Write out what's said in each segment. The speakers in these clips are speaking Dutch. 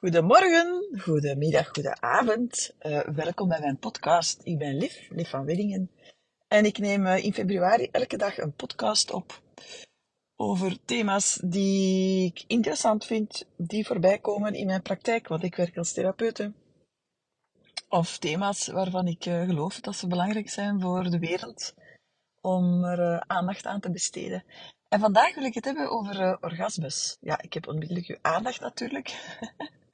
Goedemorgen, goedemiddag, goedenavond. Uh, welkom bij mijn podcast. Ik ben Liv, Liv van Willingen. En ik neem uh, in februari elke dag een podcast op over thema's die ik interessant vind, die voorbij komen in mijn praktijk, want ik werk als therapeute. Of thema's waarvan ik uh, geloof dat ze belangrijk zijn voor de wereld, om er aandacht aan te besteden. En vandaag wil ik het hebben over orgasmes. Ja, ik heb onmiddellijk uw aandacht natuurlijk.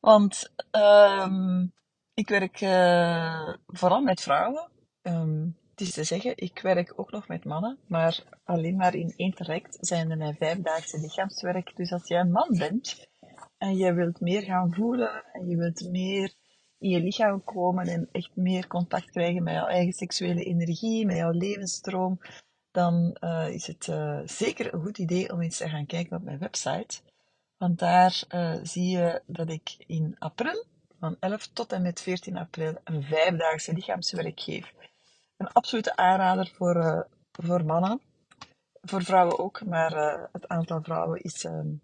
Want um, ik werk uh, vooral met vrouwen. Um, het is te zeggen, ik werk ook nog met mannen, maar alleen maar in één traject zijn er mijn vijfdaagse lichaamswerk. Dus als jij een man bent en je wilt meer gaan voelen en je wilt meer in je lichaam komen en echt meer contact krijgen met jouw eigen seksuele energie, met jouw levensstroom, dan uh, is het uh, zeker een goed idee om eens te gaan kijken op mijn website. Want daar uh, zie je dat ik in april, van 11 tot en met 14 april, een vijfdaagse lichaamswerk geef. Een absolute aanrader voor, uh, voor mannen. Voor vrouwen ook, maar uh, het aantal vrouwen is um,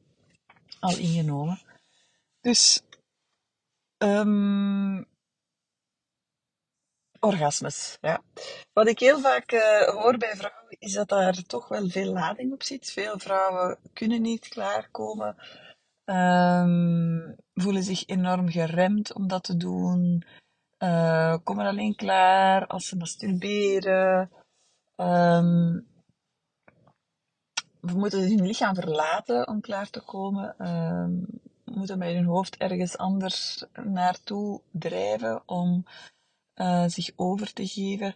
al ingenomen. Dus, um, orgasmes. Ja. Wat ik heel vaak hoor bij vrouwen is dat daar toch wel veel lading op zit. Veel vrouwen kunnen niet klaarkomen Um, voelen zich enorm geremd om dat te doen. Uh, komen alleen klaar als ze masturberen. Um, we moeten hun lichaam verlaten om klaar te komen. Um, moeten met hun hoofd ergens anders naartoe drijven om uh, zich over te geven.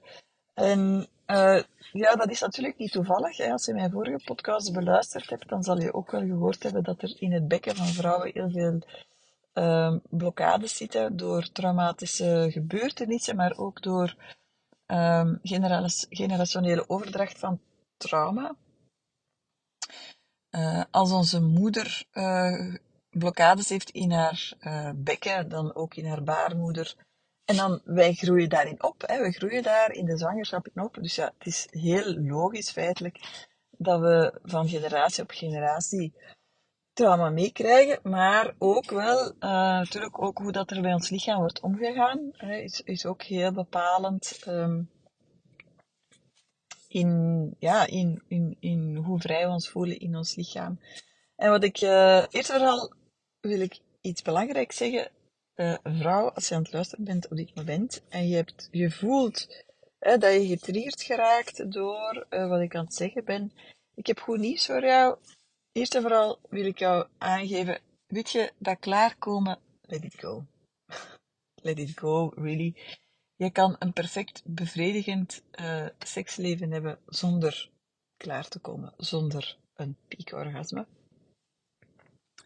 En uh, ja, dat is natuurlijk niet toevallig. Als je mijn vorige podcast beluisterd hebt, dan zal je ook wel gehoord hebben dat er in het bekken van vrouwen heel veel uh, blokkades zitten door traumatische gebeurtenissen, maar ook door um, generationele overdracht van trauma. Uh, als onze moeder uh, blokkades heeft in haar bekken, dan ook in haar baarmoeder, en dan, wij groeien daarin op. Hè. We groeien daar in de zwangerschap in op. Dus ja, het is heel logisch feitelijk dat we van generatie op generatie trauma meekrijgen. Maar ook wel, uh, natuurlijk ook hoe dat er bij ons lichaam wordt omgegaan, hè, is, is ook heel bepalend um, in, ja, in, in, in hoe vrij we ons voelen in ons lichaam. En wat ik uh, eerst vooral wil ik iets belangrijks zeggen uh, vrouw, als je aan het luisteren bent op dit moment en je, hebt, je voelt dat je getriggerd geraakt door uh, wat ik aan het zeggen ben, ik heb goed nieuws voor jou. Eerst en vooral wil ik jou aangeven, weet je, dat klaarkomen, let it go. let it go, really. Je kan een perfect bevredigend uh, seksleven hebben zonder klaar te komen, zonder een piekorgasme.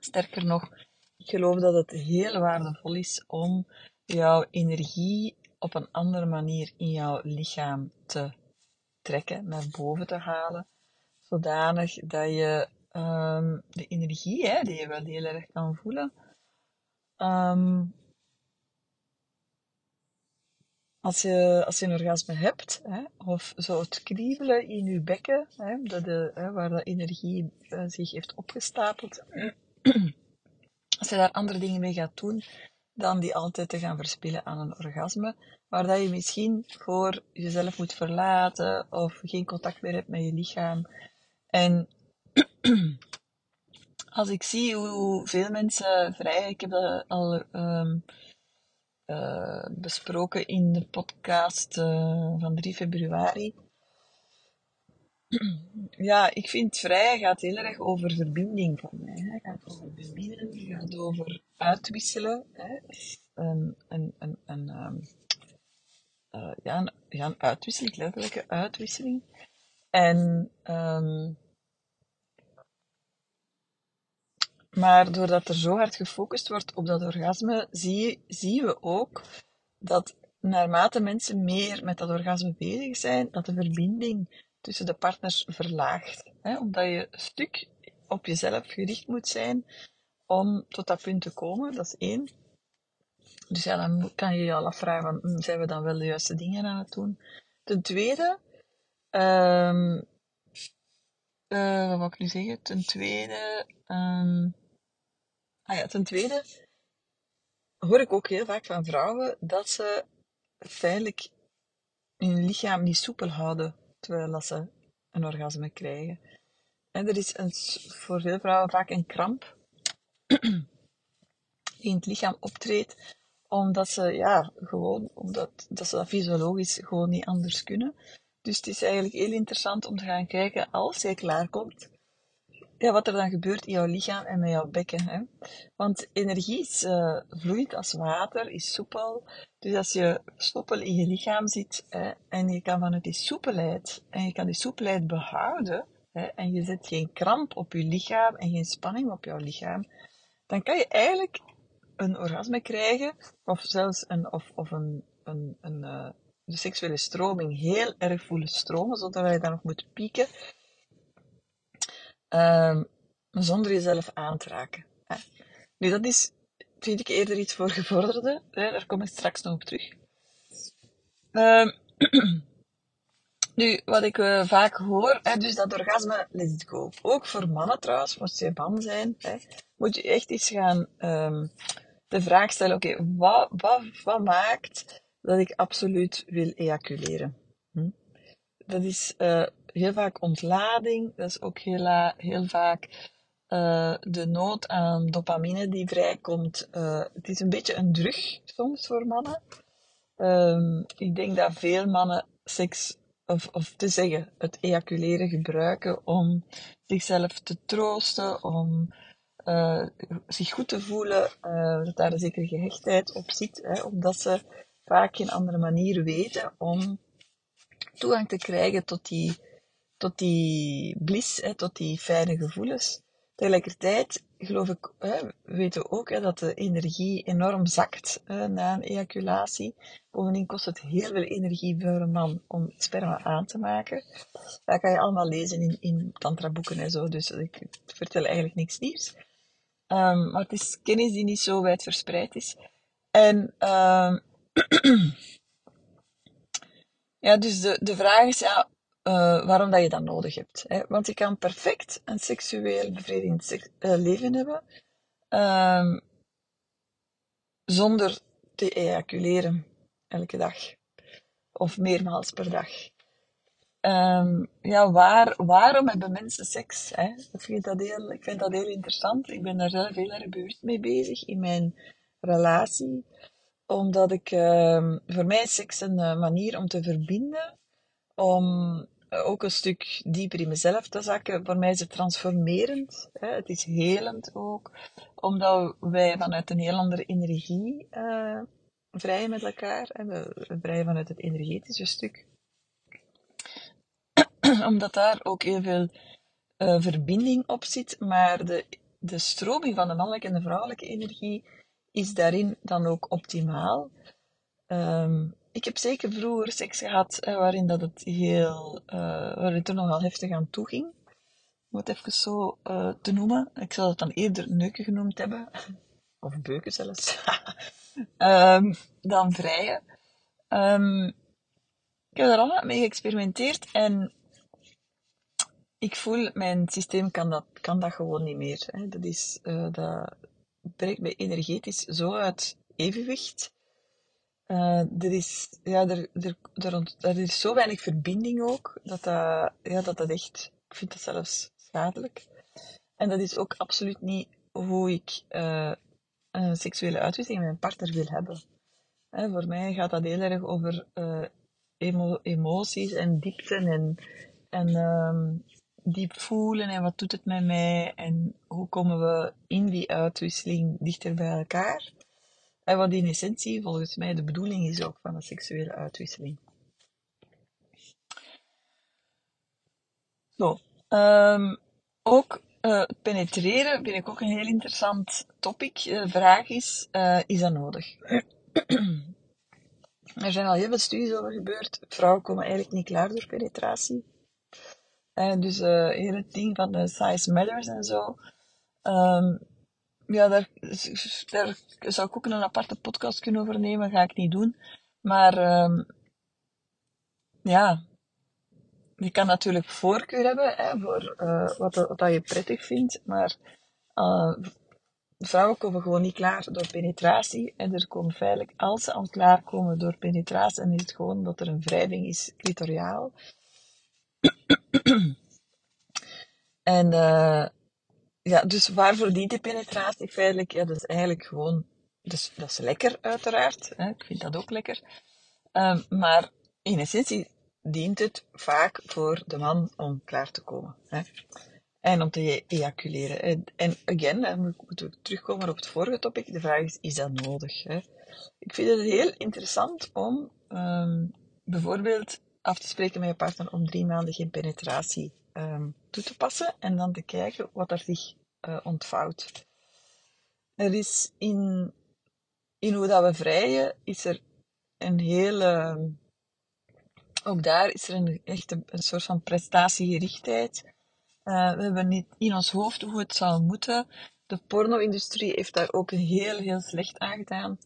Sterker nog, ik geloof dat het heel waardevol is om jouw energie op een andere manier in jouw lichaam te trekken, naar boven te halen, zodanig dat je um, de energie, hè, die je wel heel erg kan voelen, um, als je, als je een orgasme hebt, hè, of zo het kriebelen in je bekken, hè, dat de, hè, waar de energie uh, zich heeft opgestapeld, als je daar andere dingen mee gaat doen, dan die altijd te gaan verspillen aan een orgasme, waar dat je misschien voor jezelf moet verlaten of geen contact meer hebt met je lichaam. En als ik zie hoe veel mensen vrij, ik heb dat al um, uh, besproken in de podcast uh, van 3 februari, ja, ik vind vrij gaat heel erg over verbinding van mij. Gaat over verbinden, gaat over uitwisselen. Hè. Een, een, een, um, uh, ja, een, ja, uitwisseling, letterlijke uitwisseling. En, um, maar doordat er zo hard gefocust wordt op dat orgasme, zie, zien we ook dat naarmate mensen meer met dat orgasme bezig zijn, dat de verbinding tussen de partners verlaagt. Hè? Omdat je een stuk op jezelf gericht moet zijn om tot dat punt te komen. Dat is één. Dus ja, dan kan je je al afvragen van, hm, zijn we dan wel de juiste dingen aan het doen? Ten tweede, um, uh, wat wil ik nu zeggen? Ten tweede, um, ah ja, ten tweede hoor ik ook heel vaak van vrouwen dat ze feitelijk hun lichaam niet soepel houden terwijl ze een orgasme krijgen. En er is een, voor veel vrouwen vaak een kramp die in het lichaam optreedt, omdat ze, ja, gewoon, omdat dat ze dat fysiologisch gewoon niet anders kunnen. Dus het is eigenlijk heel interessant om te gaan kijken, als jij klaarkomt, ja, wat er dan gebeurt in jouw lichaam en met jouw bekken. Hè? Want energie is uh, vloeit als water, is soepel. Dus als je soepel in je lichaam zit hè, en je kan vanuit die soepelheid, en je kan die soepelheid behouden, hè, en je zet geen kramp op je lichaam en geen spanning op jouw lichaam, dan kan je eigenlijk een orgasme krijgen, of zelfs een, of, of een, een, een uh, de seksuele stroming heel erg voelen stromen, zodat je dan nog moet pieken, um, zonder jezelf aan te raken. Nu, dat is, vind ik, eerder iets voor gevorderden. Daar kom ik straks nog op terug. Um, nu, wat ik uh, vaak hoor, hè, dus dat orgasme, let it go. Ook voor mannen trouwens, moest je man zijn, hè, moet je echt eens gaan um, de vraag stellen, oké, wat, wat, maakt dat ik absoluut wil ejaculeren? Hm? Dat is uh, heel vaak ontlading, dat is ook heel, heel vaak uh, de nood aan dopamine die vrijkomt. Uh, het is een beetje een drug soms voor mannen. Um, ik denk dat veel mannen seks, of, of te zeggen, het ejaculeren gebruiken om zichzelf te troosten, om zich goed te voelen, dat daar een zekere gehechtheid op zit, hè, omdat ze vaak geen andere manier weten om toegang te krijgen tot die tot die bliss, hè, tot die fijne gevoelens. Tegelijkertijd geloof ik, hè, weten we ook hè, dat de energie enorm zakt na een ejaculatie. Bovendien kost het heel veel energie voor een man om sperma aan te maken. Dat kan je allemaal lezen in, in tantraboeken en zo, dus ik vertel eigenlijk niks nieuws. Um, maar het is kennis die niet zo wijd verspreid is. En um, ja, dus de, de vraag is, ja, uh, waarom dat je dat nodig hebt. Hè? Want je kan perfect een seksueel bevredigend uh, leven hebben um, zonder te ejaculeren elke dag of meermaals per dag. Um, ja, waar, waarom hebben mensen seks? Hè? Ik, vind dat heel, ik vind dat heel interessant. Ik ben daar zelf heel erg bewust mee bezig in mijn relatie. Omdat ik, um, voor mij is seks een uh, manier om te verbinden, om eh, ook een stuk dieper in mezelf te zakken. Voor mij is het transformerend. Hè? Het is helend ook. Omdat wij vanuit een heel andere energie uh, vrijen met elkaar. Hè? We vrijen vanuit het energetische stuk. Omdat daar ook heel veel uh, verbinding op zit. Maar de, de stroming van de mannelijke en de vrouwelijke energie is daarin dan ook optimaal. Um, ik heb zeker vroeger seks gehad waarin dat het heel, uh, waarin het er nogal heftig aan toe ging. Om het even zo uh, te noemen. Ik zou het dan eerder neuken genoemd hebben. Of beuken zelfs. um, dan vrijen. Um, ik heb er allemaal mee geëxperimenteerd en ik voel, mijn systeem kan dat, kan dat gewoon niet meer. Hè. Dat, is, dat breekt mij energetisch zo uit evenwicht uh, er, is, ja, er, er, er, is zo weinig verbinding ook, dat dat, ja, dat dat echt, ik vind dat zelfs schadelijk. En dat is ook absoluut niet hoe ik uh, een seksuele uitwisseling met mijn partner wil hebben. Hè, voor mij gaat dat heel erg over emo emoties en diepten en, en um, diep voelen en wat doet het met mij en hoe komen we in die uitwisseling dichter bij elkaar. En wat in essentie volgens mij de bedoeling is ook van een seksuele uitwisseling. Zo, um, ook uh, penetreren vind ik ook een heel interessant topic. De vraag is, uh, is dat nodig? er zijn al heel veel studies over gebeurd. Vrouwen komen eigenlijk niet klaar door penetratie. En dus heel het ding van de size matters en zo. Um, ja, daar, zou ik ook een aparte podcast kunnen over nemen. Ga ik niet doen. Maar um, ja, je kan natuurlijk voorkeur hebben hè, voor uh, wat, wat je prettig vindt. Maar uh, vrouwen komen gewoon niet klaar door penetratie. En er komen feitelijk, als ze al klaarkomen door penetratie, dan is het gewoon dat er een wrijving is clitoriaal. en uh, ja, dus waarvoor dient die penetratie feitelijk? Ja, dat is eigenlijk gewoon, dus, dat is lekker uiteraard. Hè? Ik vind dat ook lekker. Um, maar in essentie dient het vaak voor de man om klaar te komen. Hè? En om te e-, ejaculeren. En, again, dan moeten we terugkomen op het vorige topic. De vraag is, is dat nodig? Hè? Ik vind het heel interessant om um, bijvoorbeeld af te spreken met je partner om drie maanden geen penetratie um, toe te passen en dan te kijken wat er zich uh, ontvouwt. Er is in, in hoe dat we vrijen, is er een hele, ook daar is er een, echt een, soort van prestatiegerichtheid. Uh, we hebben niet in ons hoofd hoe het zou moeten. De porno-industrie heeft daar ook heel, heel slecht aan gedaan.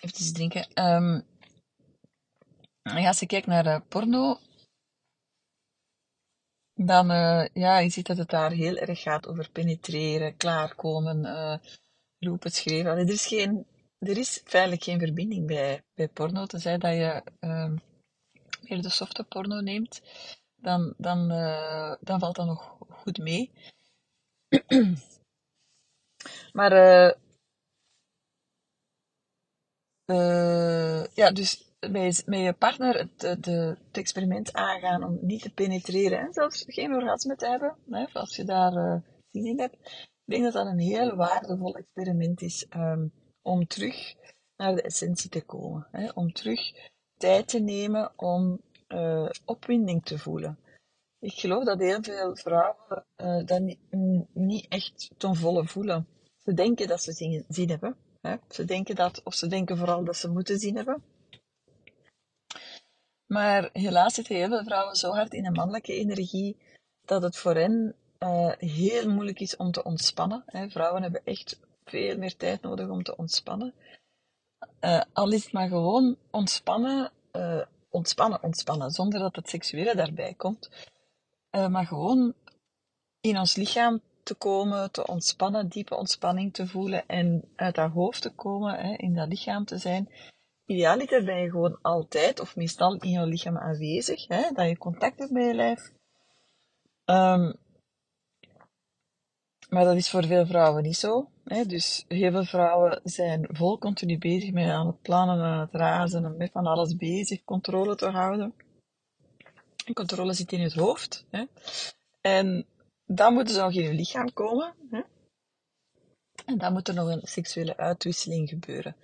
Even eens drinken. Um, als je kijkt naar uh, porno, dan uh, ja, je ziet dat het daar heel erg gaat over penetreren, klaarkomen, uh, schreeuwen. er is, geen, er is feitelijk geen verbinding bij, bij porno, tenzij dat je uh, meer de softe porno neemt, dan, dan, dan valt dat nog goed mee. maar ja, dus met, je partner het, het, experiment aangaan om niet te penetreren en zelfs geen orgasme te hebben, hè, als je daar uh, zin in hebt. Ik denk dat dat een heel waardevol experiment is um, om terug naar de essentie te komen. Hè, om terug tijd te nemen om uh, opwinding te voelen. Ik geloof dat heel veel vrouwen uh, dat niet, niet, echt ten volle voelen. Ze denken dat ze zin, zin hebben. Hè. Ze denken dat, of ze denken vooral dat ze moeten zin hebben. Maar helaas zitten heel veel vrouwen zo hard in een mannelijke energie dat het voor hen uh, heel moeilijk is om te ontspannen. Hè. Vrouwen hebben echt veel meer tijd nodig om te ontspannen. Uh, al is het maar gewoon ontspannen, uh, ontspannen, ontspannen, zonder dat het seksuele daarbij komt. maar gewoon in ons lichaam te komen, te ontspannen, diepe ontspanning te voelen en uit dat hoofd te komen, hè, in dat lichaam te zijn idealiter ben je gewoon altijd, of meestal in je lichaam aanwezig, hè, dat je contact hebt met je lijf. Um, maar dat is voor veel vrouwen niet zo. Hè. Dus heel veel vrouwen zijn vol continu bezig met aan het plannen, aan het razen, en met van alles bezig, controle te houden. En controle zit in het hoofd. Hè. En dan moeten ze nog in je lichaam komen. Hè. En dan moet er nog een seksuele uitwisseling gebeuren.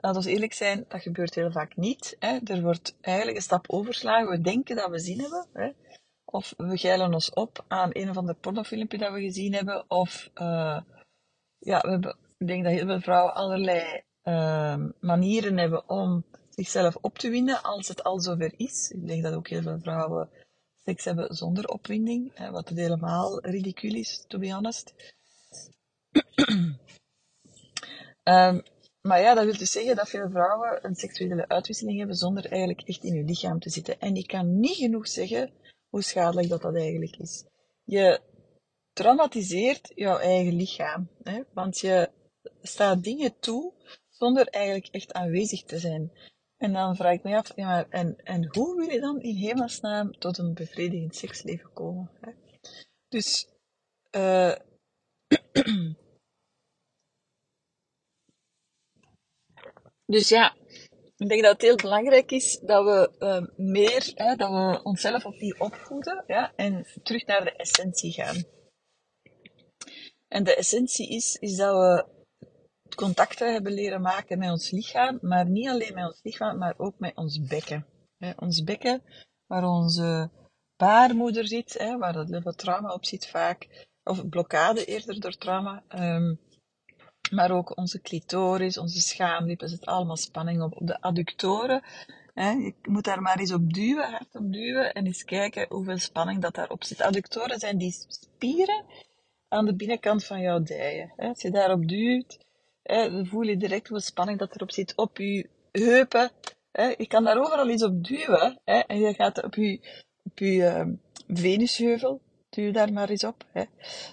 Laten we eerlijk zijn, dat gebeurt heel vaak niet. Hè. Er wordt eigenlijk een stap overslagen. We denken dat we zin hebben. Hè. Of we geilen ons op aan een of ander pornofilmpje dat we gezien hebben. Of uh, ja, we ik denk dat heel veel vrouwen allerlei uh, manieren hebben om zichzelf op te winnen als het al zover is. Ik denk dat ook heel veel vrouwen seks hebben zonder opwinding, hè, wat helemaal ridicuul is, to be honest. um, Maar ja, dat wil dus zeggen dat veel vrouwen een seksuele uitwisseling hebben zonder eigenlijk echt in hun lichaam te zitten. En ik kan niet genoeg zeggen hoe schadelijk dat, dat eigenlijk is. Je traumatiseert jouw eigen lichaam. Hè? Want je staat dingen toe zonder eigenlijk echt aanwezig te zijn. En dan vraag ik me af, maar en, en hoe wil je dan in hemelsnaam tot een bevredigend seksleven komen? Hè? Dus, uh, Dus ja, ik denk dat het heel belangrijk is dat we uh, meer, hè, dat we onszelf opnieuw opvoeden ja, en terug naar de essentie gaan. En de essentie is, is dat we contacten hebben leren maken met ons lichaam, maar niet alleen met ons lichaam, maar ook met ons bekken. Hè, ons bekken, waar onze baarmoeder zit, hè, waar dat level trauma op zit vaak, of blokkade eerder door trauma. Um, maar ook onze clitoris, onze schaamlip, er zit allemaal spanning op. Op de adductoren, je moet daar maar eens op duwen, hard op duwen, en eens kijken hoeveel spanning dat daarop zit. Adductoren zijn die spieren aan de binnenkant van jouw dijen. Als je daarop duwt, dan voel je direct hoeveel spanning dat erop zit op je heupen. Je kan daar overal eens op duwen, en je gaat op je, op uh, venusheuvel, duw daar maar eens op. Hè.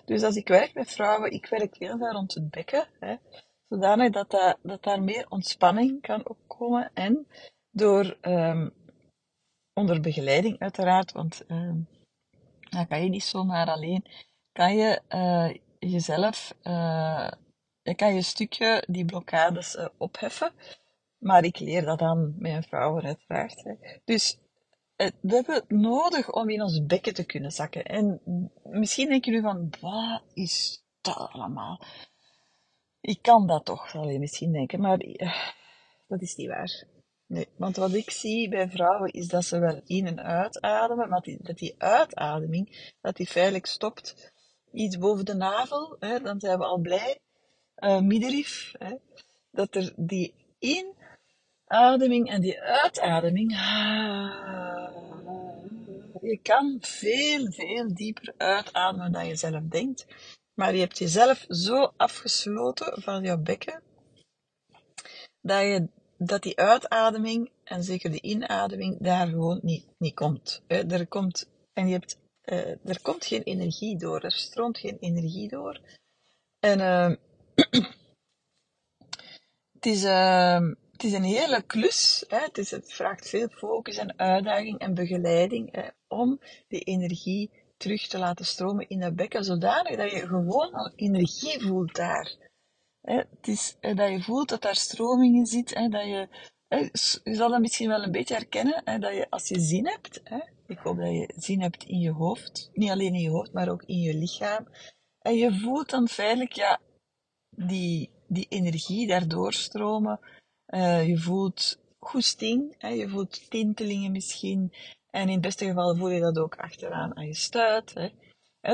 Dus als ik werk met vrouwen, ik werk heel veel rond het bekken, hè, zodanig dat, dat, dat daar meer ontspanning kan opkomen. En door, um, onder begeleiding uiteraard, want um, dan kan je niet zomaar alleen, kan je uh, jezelf, uh, je kan je stukje die blokkades uh, opheffen. Maar ik leer dat dan met een vrouwen uiteraard. Dus we hebben het nodig om in ons bekken te kunnen zakken. En misschien denken jullie van, wat is dat allemaal? Ik kan dat toch, je misschien denken, maar dat is niet waar. Nee, want wat ik zie bij vrouwen is dat ze wel in- en uitademen, maar dat die uitademing, dat die feitelijk stopt iets boven de navel, hè, dan zijn we al blij. Uh, middenrif, hè, dat er die inademing en die uitademing, je kan veel, veel dieper uitademen dan je zelf denkt, maar je hebt jezelf zo afgesloten van jouw bekken, dat je dat die uitademing en zeker de inademing daar gewoon niet, niet komt. Er komt en je hebt, uh, er komt geen energie door, er stroomt geen energie door. En uh, het, is, uh, het is een hele klus. Hè? Het, is, het vraagt veel focus en uitdaging en begeleiding hè, om die energie terug te laten stromen in dat bekken, zodanig dat je gewoon al energie voelt daar. Het is dat je voelt dat daar stroming in zit, dat je, je zal dat misschien wel een beetje herkennen, dat je als je zin hebt, ik hoop dat je zin hebt in je hoofd, niet alleen in je hoofd, maar ook in je lichaam, en je voelt dan feitelijk ja, die, die energie daardoor stromen, uh, je voelt goesting, hè, je voelt tintelingen misschien, en in het beste geval voel je dat ook achteraan aan je stuit. Hè.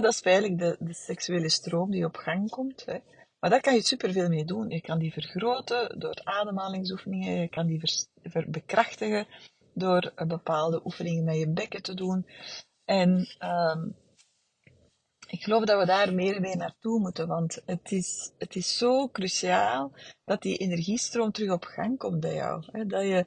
Dat is feitelijk de, de seksuele stroom die op gang komt. Hè. Maar daar kan je superveel mee doen. Je kan die vergroten door ademhalingsoefeningen, je kan die ver, bekrachtigen door bepaalde oefeningen met je bekken te doen. En um, ik geloof dat we daar meer mee naartoe moeten, want het is, het is zo cruciaal dat die energiestroom terug op gang komt bij jou. Hè? Dat je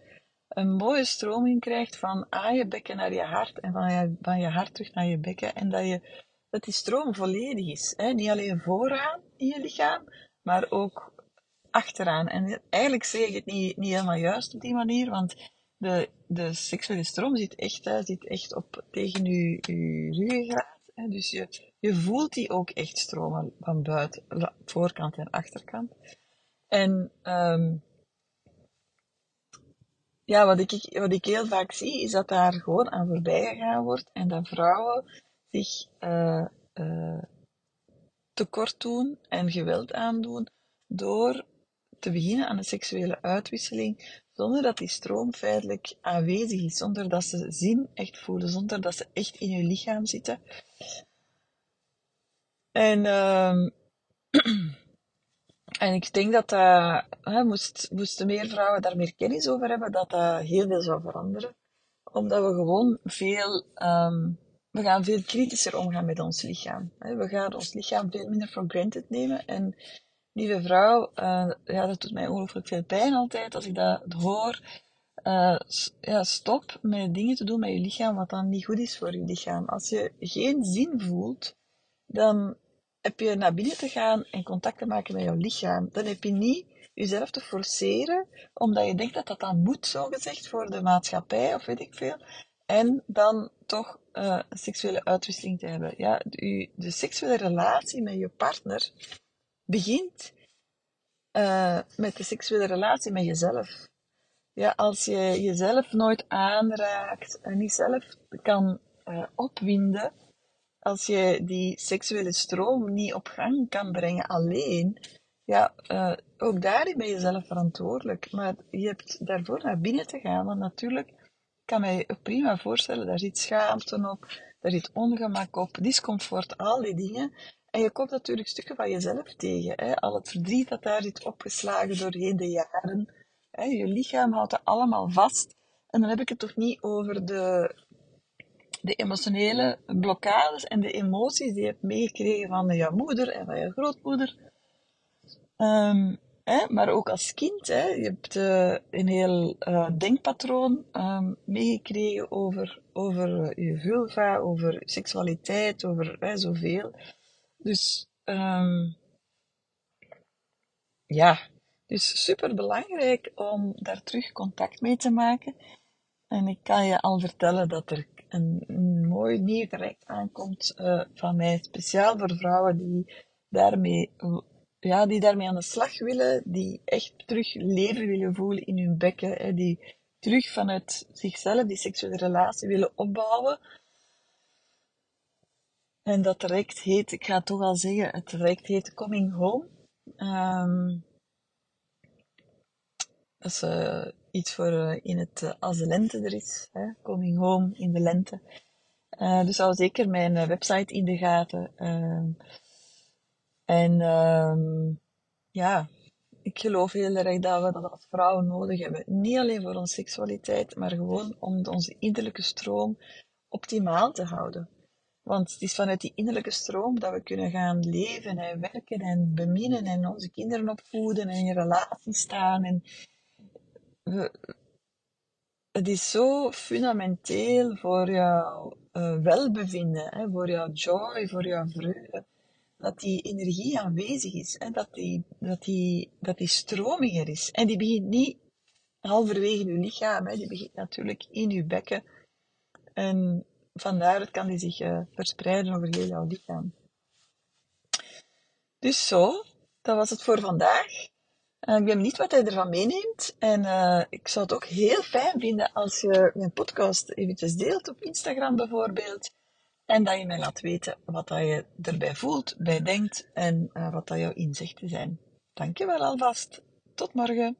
een mooie stroming krijgt van aan je bekken naar je hart en van je, van je hart terug naar je bekken. En dat je dat die stroom volledig is. Hè? Niet alleen vooraan in je lichaam, maar ook achteraan. En eigenlijk zeg ik het niet, niet helemaal juist op die manier, want de, de seksuele stroom zit echt, hè, zit echt op, tegen je, je ruggengraat. Dus je, je voelt die ook echt stromen van buiten, voorkant en achterkant. En um, ja, wat ik, wat ik heel vaak zie, is dat daar gewoon aan voorbij gegaan wordt en dat vrouwen zich uh, uh, tekort doen en geweld aandoen door te beginnen aan een seksuele uitwisseling, zonder dat die stroom feitelijk aanwezig is, zonder dat ze zin echt voelen, zonder dat ze echt in hun lichaam zitten. En, uh, en ik denk dat uh, moest, moesten meer vrouwen daar meer kennis over hebben, dat dat heel veel zou veranderen. Omdat we gewoon veel um, we gaan veel kritischer omgaan met ons lichaam. We gaan ons lichaam veel minder for granted nemen. En lieve vrouw, uh, ja, dat doet mij ongelooflijk veel pijn altijd als ik dat hoor. Uh, ja, stop met dingen te doen met je lichaam wat dan niet goed is voor je lichaam. Als je geen zin voelt, dan heb je naar binnen te gaan en contact te maken met jouw lichaam. Dan heb je niet jezelf te forceren, omdat je denkt dat dat dan moet, zo gezegd, voor de maatschappij of weet ik veel. En dan toch uh, seksuele uitwisseling te hebben. Ja, de, de seksuele relatie met je partner begint uh, met de seksuele relatie met jezelf. Ja, als je jezelf nooit aanraakt en niet zelf kan uh, opwinden, als je die seksuele stroom niet op gang kan brengen alleen, ja, uh, ook daarin ben je zelf verantwoordelijk. Maar je hebt daarvoor naar binnen te gaan, want natuurlijk kan mij prima voorstellen, daar zit schaamte op, daar zit ongemak op, discomfort, al die dingen. En je komt natuurlijk stukken van jezelf tegen. Hè? Al het verdriet dat daar zit opgeslagen doorheen de jaren. Hè? Je lichaam houdt dat allemaal vast. En dan heb ik het toch niet over de, de emotionele blokkades en de emoties die je hebt meegekregen van jouw moeder en van je grootmoeder. Um, Hè? Maar ook als kind, hè? je hebt uh, een heel uh, denkpatroon um, meegekregen over, over je vulva, over seksualiteit, over hè, zoveel. Dus um, ja, dus super belangrijk om daar terug contact mee te maken. En ik kan je al vertellen dat er een, mooi nieuw traject aankomt uh, van mij, speciaal voor vrouwen die daarmee, ja, die daarmee aan de slag willen, die echt terug leven willen voelen in hun bekken, hè, die terug vanuit zichzelf die seksuele relatie willen opbouwen. En dat traject heet, ik ga het toch al zeggen, het traject heet Coming Home. Um, dat uh, iets voor uh, in het, uh, als de lente er is. Hè? Coming home in de lente. dus hou zeker mijn website in de gaten. Ehm, en um, ja, ik geloof heel erg dat we dat als vrouwen nodig hebben. Niet alleen voor onze seksualiteit, maar gewoon om onze innerlijke stroom optimaal te houden. Want het is vanuit die innerlijke stroom dat we kunnen gaan leven en werken en beminnen en onze kinderen opvoeden en in relatie staan en we, het is zo fundamenteel voor jouw uh, welbevinden, hè, voor jouw joy, voor jouw vreugde, dat die energie aanwezig is, hè, dat, die, dat, die, dat die stroming er is. En die begint niet halverwege je lichaam, hè, die begint natuurlijk in je bekken. En vandaar kan die zich uh, verspreiden over heel jouw lichaam. Dus zo, dat was het voor vandaag. Uh, ik ben benieuwd wat hij ervan meeneemt. En uh, ik zou het ook heel fijn vinden als je mijn podcast eventjes deelt op Instagram bijvoorbeeld. En dat je mij laat weten wat dat je erbij voelt, bij denkt en uh, wat dat jouw inzichten zijn. Dankjewel alvast. Tot morgen.